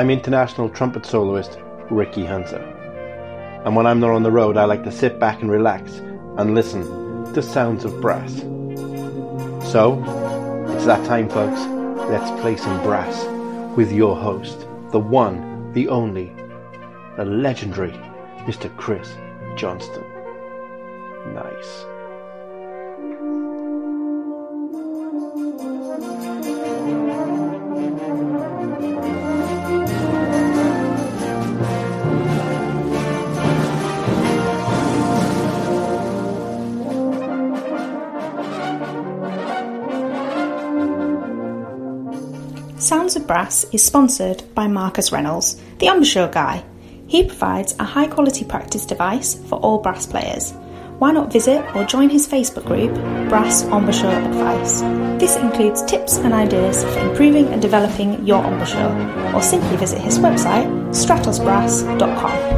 I'm international trumpet soloist Ricky Hunter. And when I'm not on the road, I like to sit back and relax and listen to sounds of brass. So, it's that time, folks. Let's play some brass with your host, the one, the only, the legendary Mr. Chris Johnston. Nice. Of Brass is sponsored by Marcus Reynolds, the embouchure guy. He provides a high quality practice device for all brass players. Why not visit or join his Facebook group, Brass Embouchure Advice? This includes tips and ideas for improving and developing your embouchure, or simply visit his website, stratosbrass.com.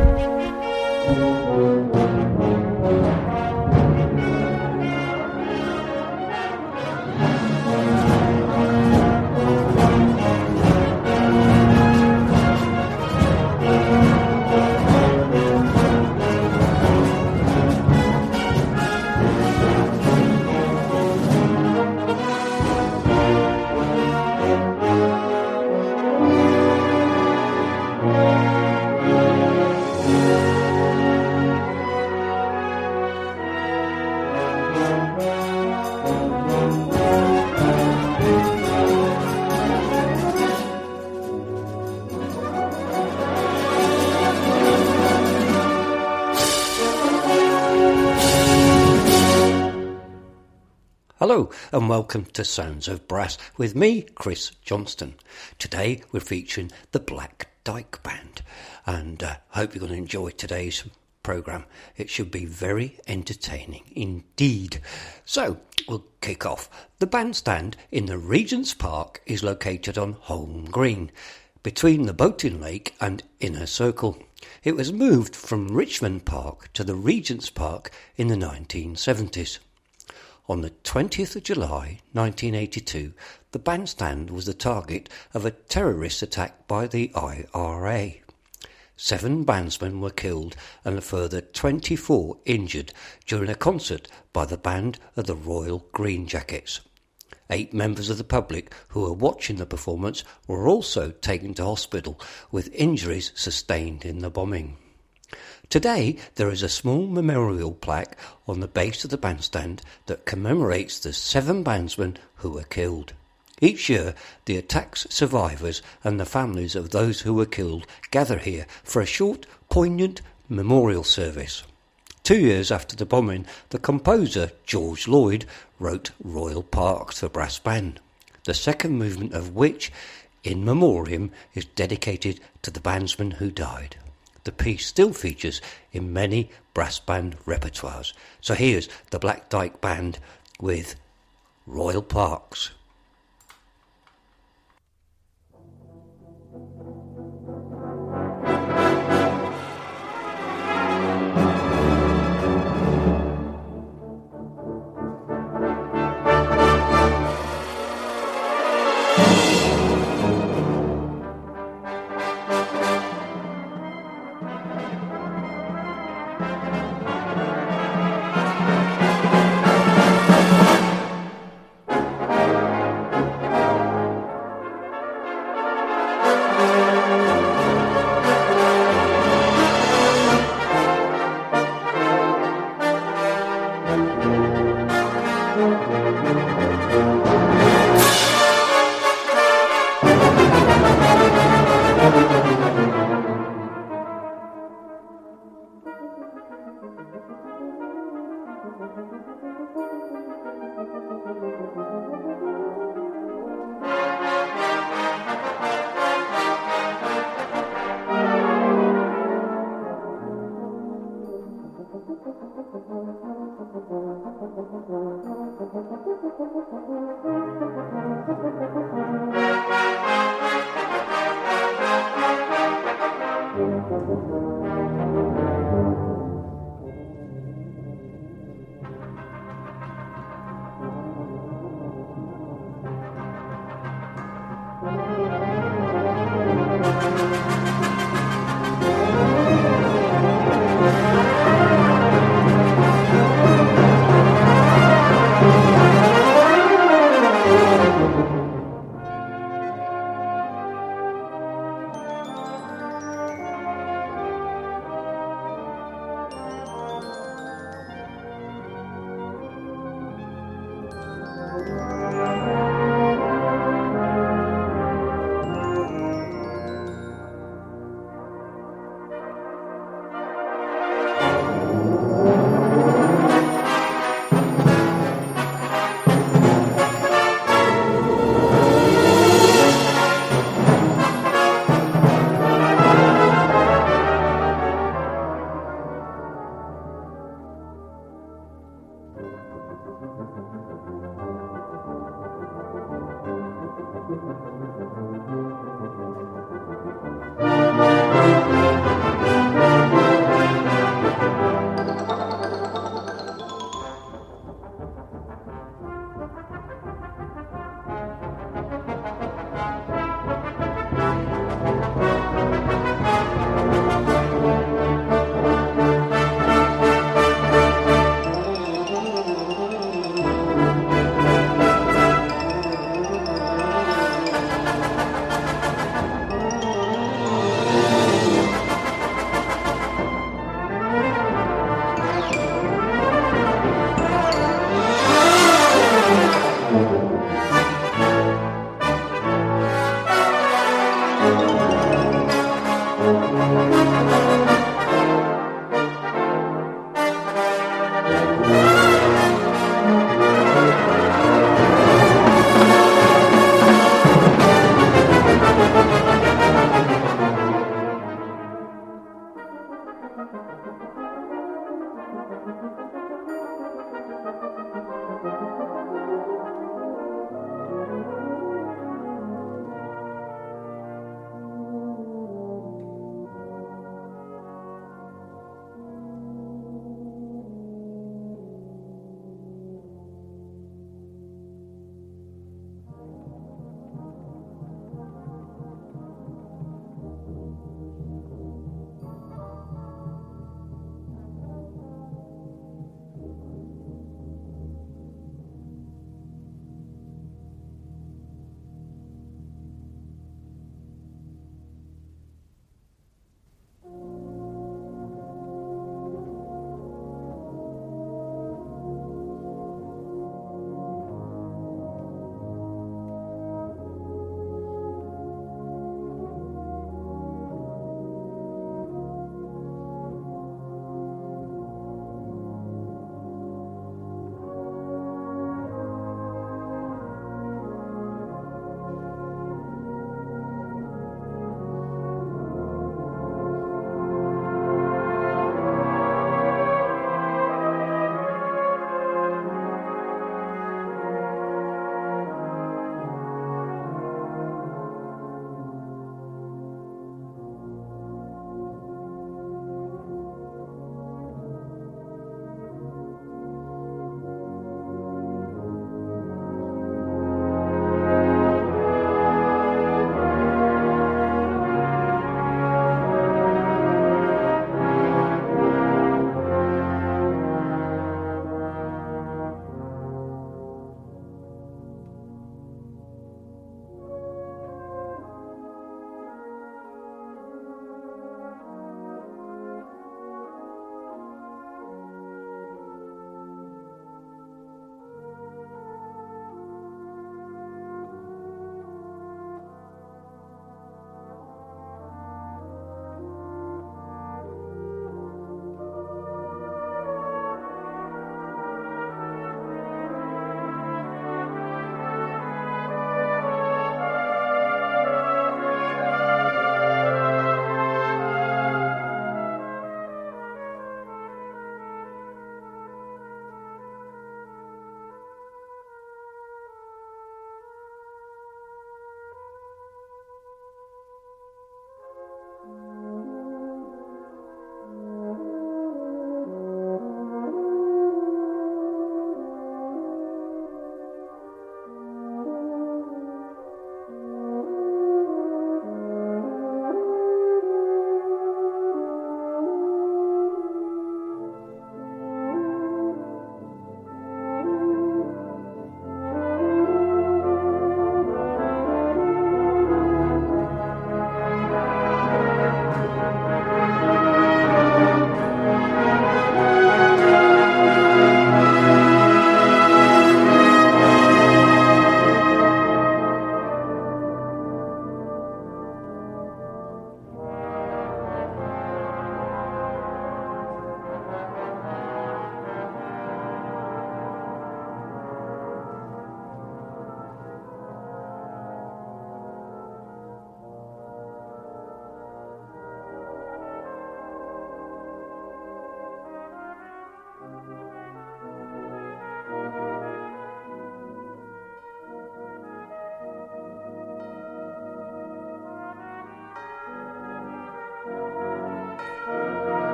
and welcome to Sounds of Brass with me, Chris Johnston. Today we're featuring the Black Dyke Band and uh, hope you're going to enjoy today's program. It should be very entertaining indeed. So we'll kick off. The bandstand in the Regent's Park is located on Holme Green between the Boating Lake and Inner Circle. It was moved from Richmond Park to the Regent's Park in the 1970s. On the 20th of July 1982, the bandstand was the target of a terrorist attack by the IRA. Seven bandsmen were killed and a further 24 injured during a concert by the band of the Royal Green Jackets. Eight members of the public who were watching the performance were also taken to hospital with injuries sustained in the bombing. Today, there is a small memorial plaque on the base of the bandstand that commemorates the seven bandsmen who were killed. Each year, the attack's survivors and the families of those who were killed gather here for a short, poignant memorial service. Two years after the bombing, the composer George Lloyd wrote Royal Parks for brass band, the second movement of which, in memoriam, is dedicated to the bandsmen who died. The piece still features in many brass band repertoires. So here's the Black Dyke Band with Royal Parks.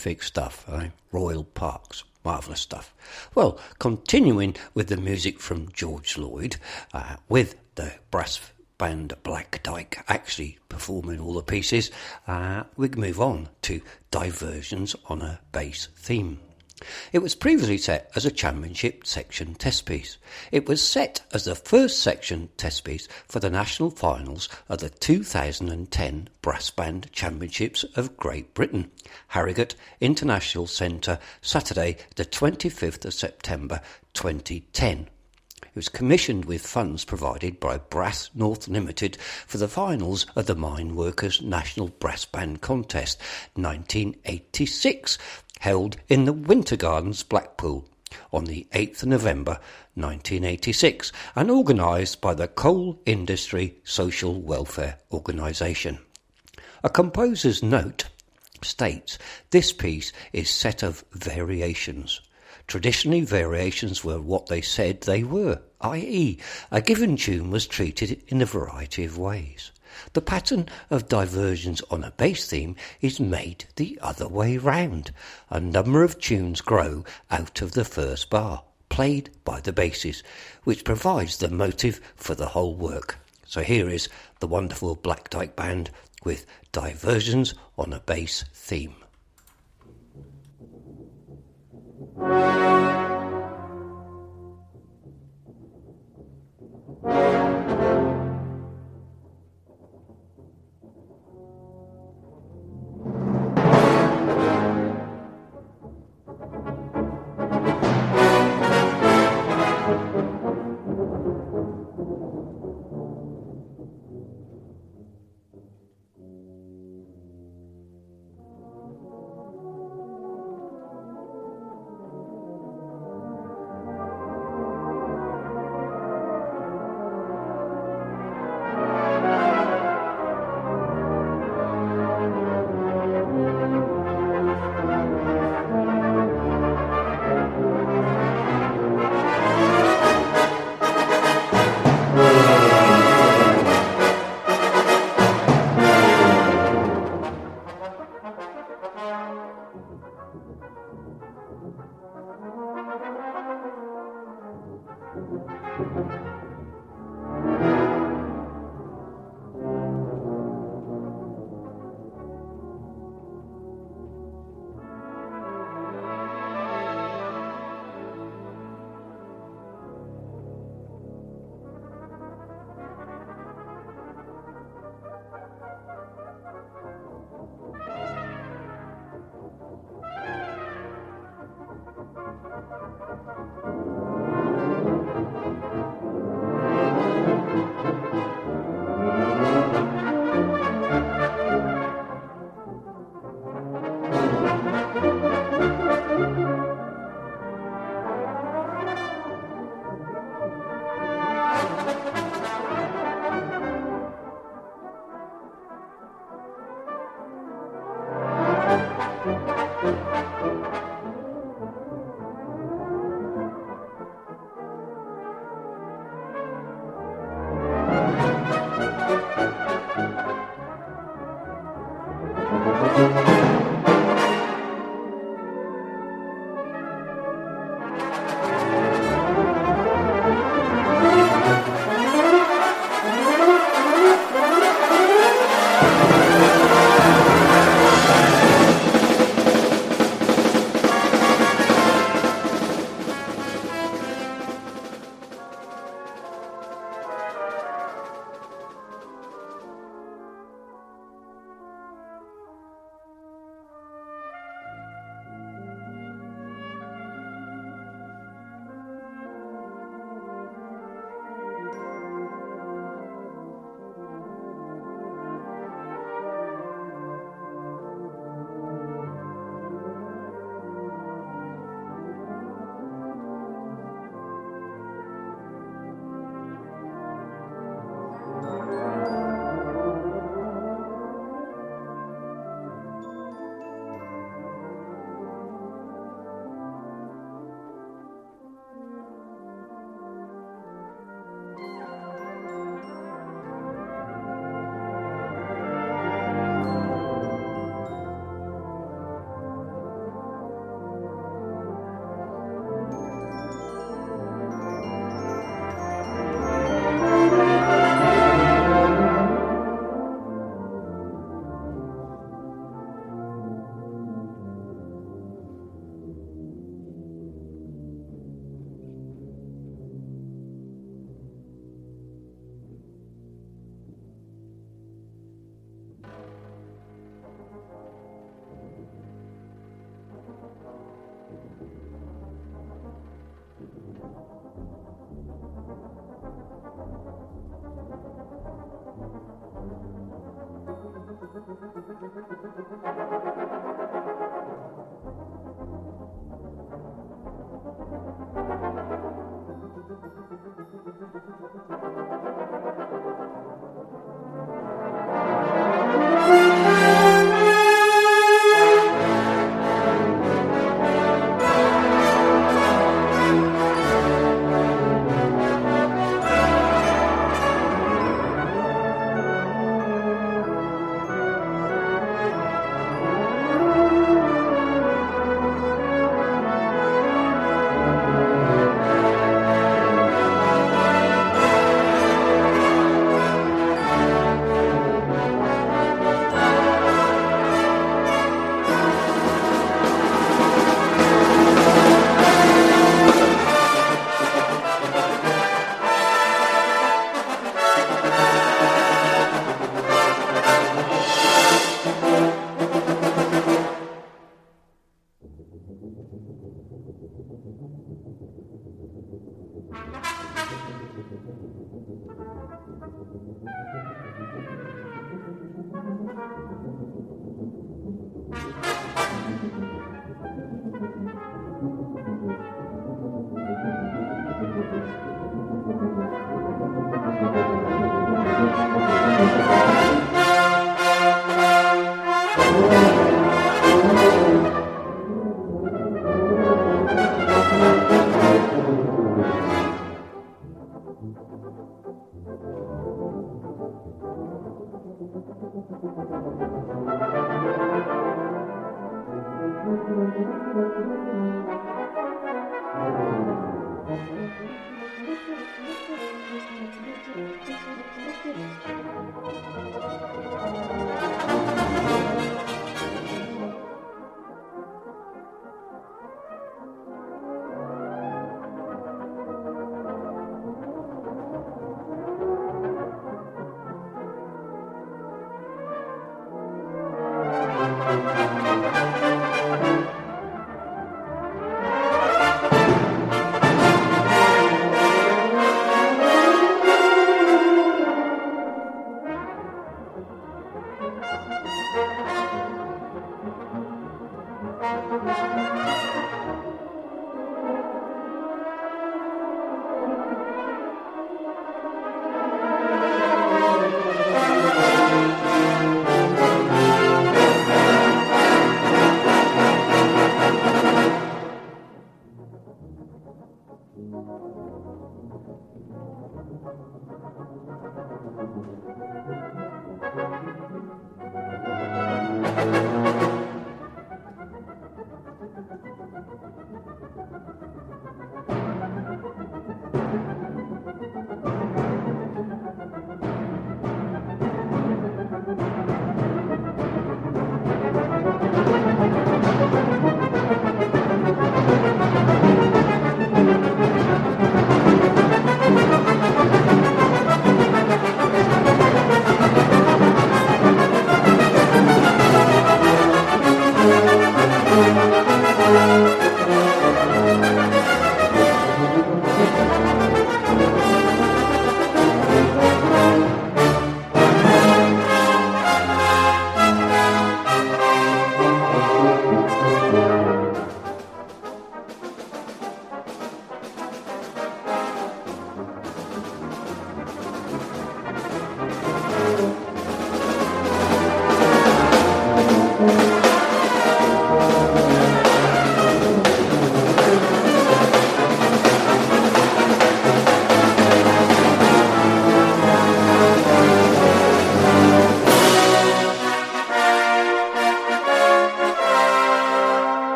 Terrific stuff, eh? Royal Parks. Marvellous stuff. Well, continuing with the music from George Lloyd, uh, with the brass band Black Dyke actually performing all the pieces, uh, we can move on to diversions on a bass theme. It was previously set as a championship section test piece. It was set as the first section test piece for the national finals of the 2010 Brass Band Championships of Great Britain, Harrogate International Centre, Saturday, the 25th of September 2010. It was commissioned with funds provided by Brass North Limited for the finals of the Mine Workers National Brass Band Contest 1986 held in the Winter Gardens, Blackpool, on the 8th of November 1986 and organised by the Coal Industry Social Welfare Organisation. A composer's note states this piece is set of variations. Traditionally, variations were what they said they were, i.e., a given tune was treated in a variety of ways. The pattern of diversions on a bass theme is made the other way round. A number of tunes grow out of the first bar, played by the basses, which provides the motive for the whole work. So here is the wonderful Black Dyke Band with diversions on a bass theme.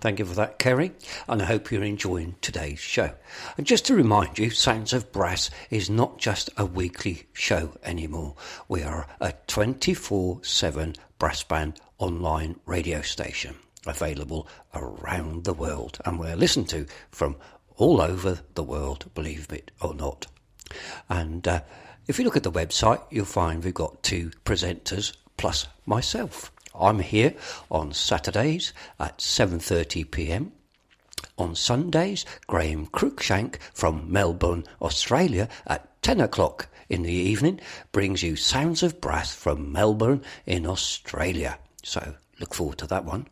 Thank you for that, Kerry, and I hope you're enjoying today's show. And just to remind you, Sounds of Brass is not just a weekly show anymore. We are a 24 7 brass band online radio station available around the world, and we're listened to from all over the world, believe it or not. And uh, if you look at the website, you'll find we've got two presenters plus myself. I'm here on Saturdays at 7:30 p.m. On Sundays, Graham Cruikshank from Melbourne, Australia at 10 o'clock in the evening brings you Sounds of Brass from Melbourne in Australia. So look forward to that one.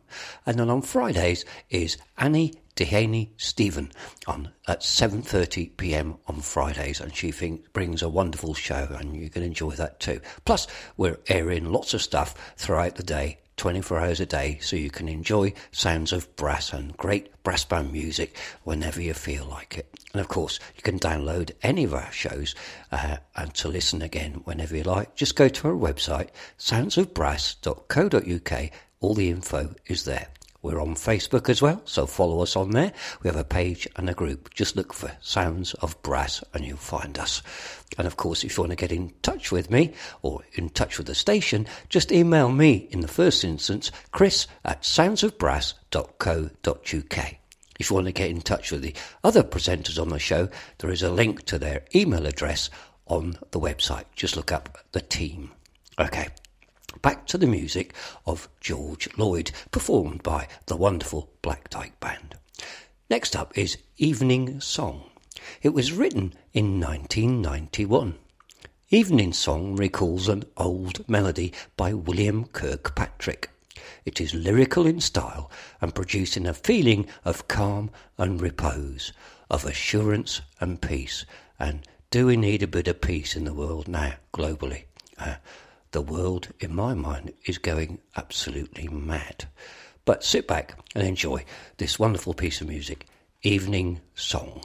And then on Fridays is Annie Dehaney Stephen on at 7:30 p.m. on Fridays, and she think, brings a wonderful show, and you can enjoy that too. Plus, we're airing lots of stuff throughout the day. 24 hours a day, so you can enjoy sounds of brass and great brass band music whenever you feel like it. And of course, you can download any of our shows uh, and to listen again whenever you like. Just go to our website, soundsofbrass.co.uk. All the info is there. We're on Facebook as well, so follow us on there. We have a page and a group. Just look for Sounds of Brass and you'll find us. And of course, if you want to get in touch with me or in touch with the station, just email me in the first instance, chris at soundsofbrass.co.uk. If you want to get in touch with the other presenters on the show, there is a link to their email address on the website. Just look up the team. Okay. Back to the music of George Lloyd, performed by the wonderful Black Dyke Band. Next up is Evening Song. It was written in 1991. Evening Song recalls an old melody by William Kirkpatrick. It is lyrical in style and producing a feeling of calm and repose, of assurance and peace. And do we need a bit of peace in the world now, globally? Uh, the world, in my mind, is going absolutely mad. But sit back and enjoy this wonderful piece of music, Evening Song.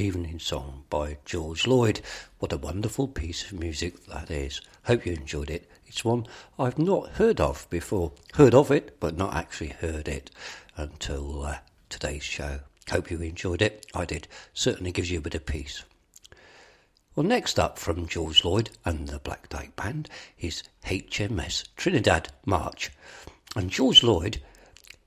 Evening Song by George Lloyd. What a wonderful piece of music that is. Hope you enjoyed it. It's one I've not heard of before. Heard of it, but not actually heard it until uh, today's show. Hope you enjoyed it. I did. Certainly gives you a bit of peace. Well, next up from George Lloyd and the Black Dyke Band is HMS Trinidad March. And George Lloyd,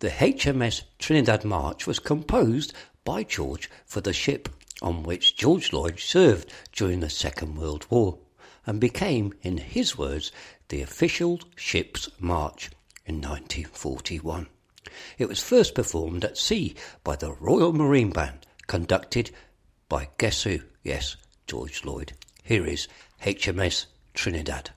the HMS Trinidad March was composed by George for the ship on which George Lloyd served during the Second World War and became, in his words, the official ship's march in 1941. It was first performed at sea by the Royal Marine Band, conducted by guess who? Yes, George Lloyd. Here is HMS Trinidad.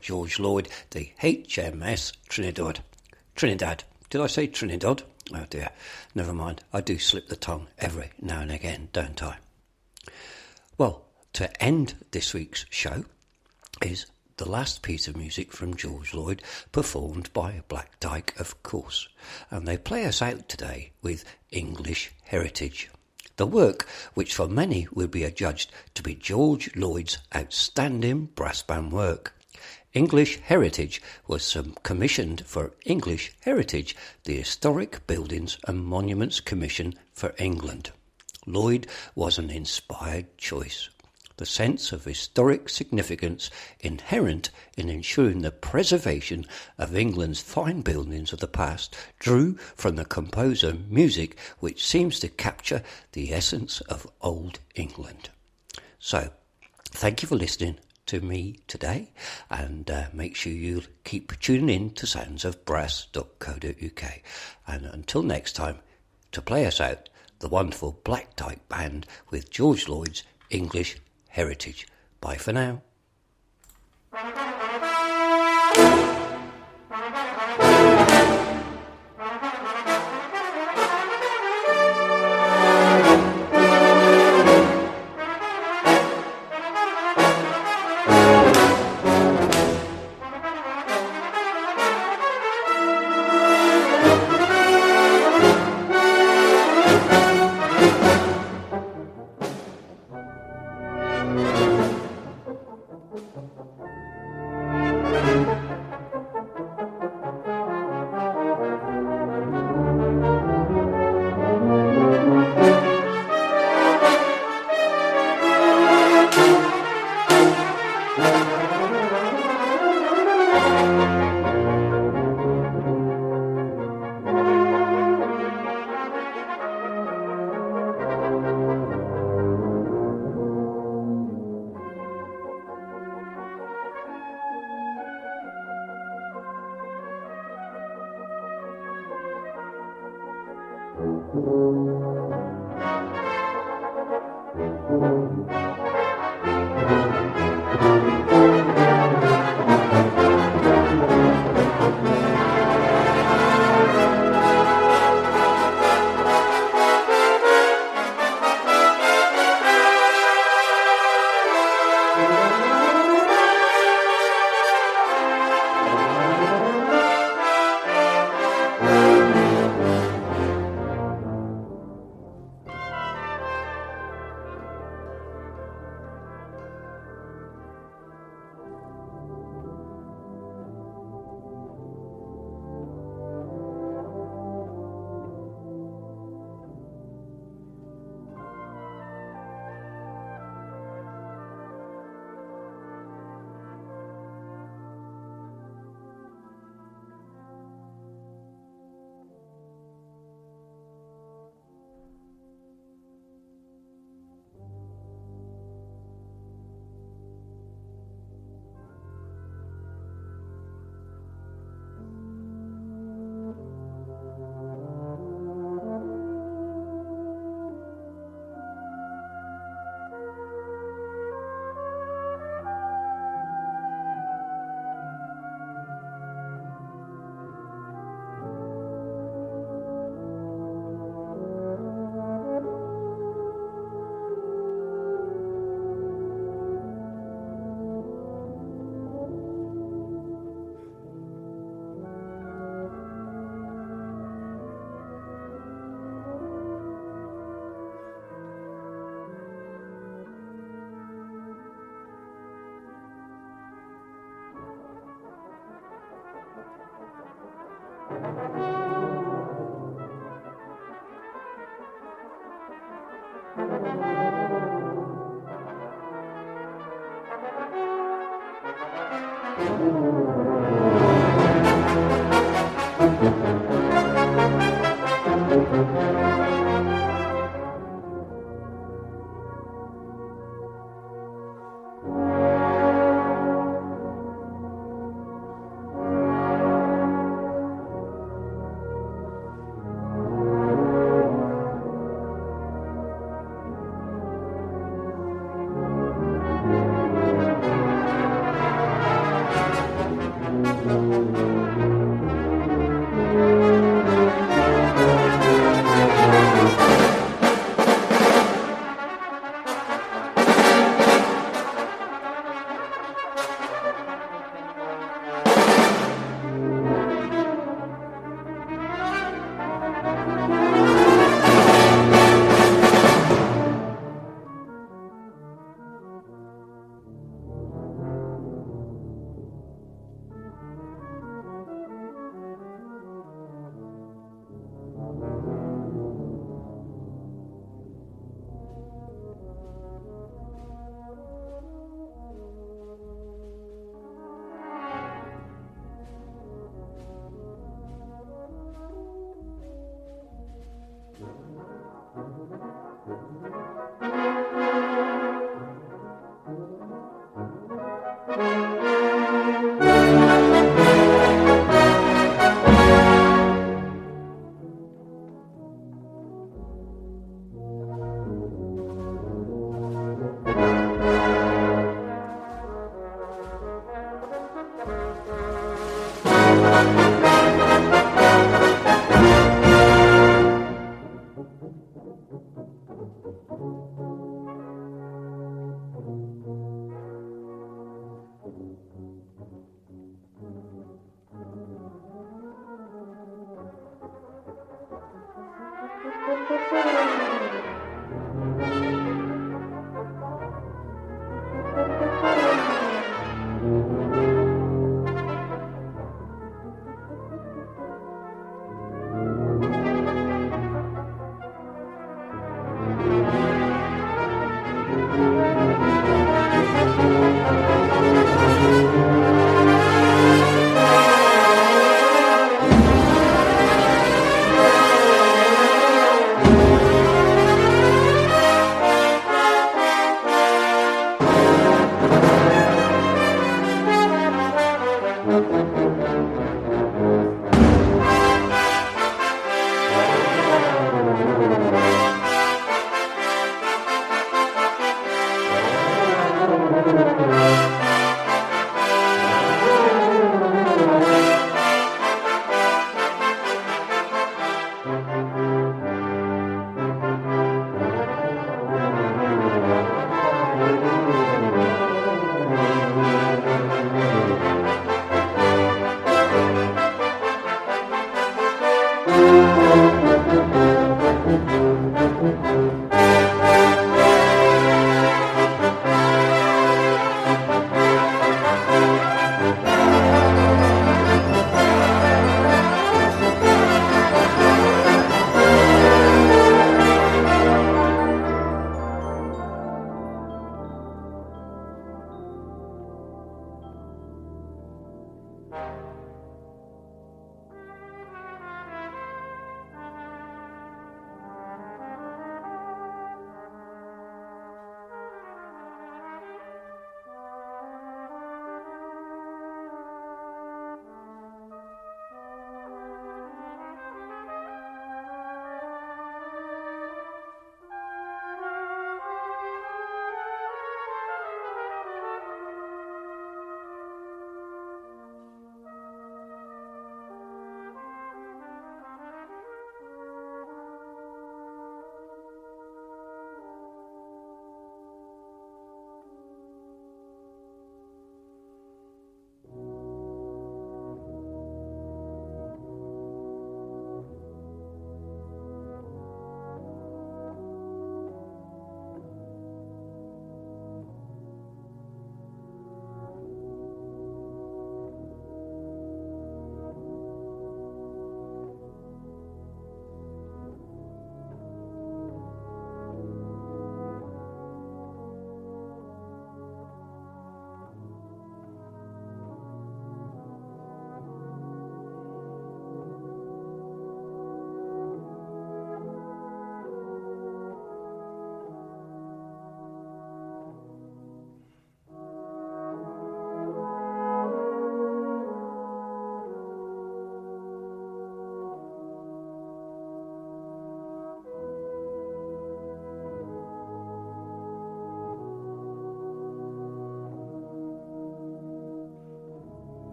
George Lloyd, the HMS Trinidad. Trinidad. Did I say Trinidad? Oh dear. Never mind. I do slip the tongue every now and again, don't I? Well, to end this week's show is the last piece of music from George Lloyd, performed by Black Dyke, of course. And they play us out today with English Heritage. The work, which for many will be adjudged to be George Lloyd's outstanding brass band work. English Heritage was commissioned for English Heritage, the Historic Buildings and Monuments Commission for England. Lloyd was an inspired choice the sense of historic significance inherent in ensuring the preservation of England's fine buildings of the past drew from the composer music which seems to capture the essence of old England. So, thank you for listening to me today and uh, make sure you keep tuning in to soundsofbrass.co.uk and until next time to play us out the wonderful Black Dyke Band with George Lloyd's English heritage. Bye for now.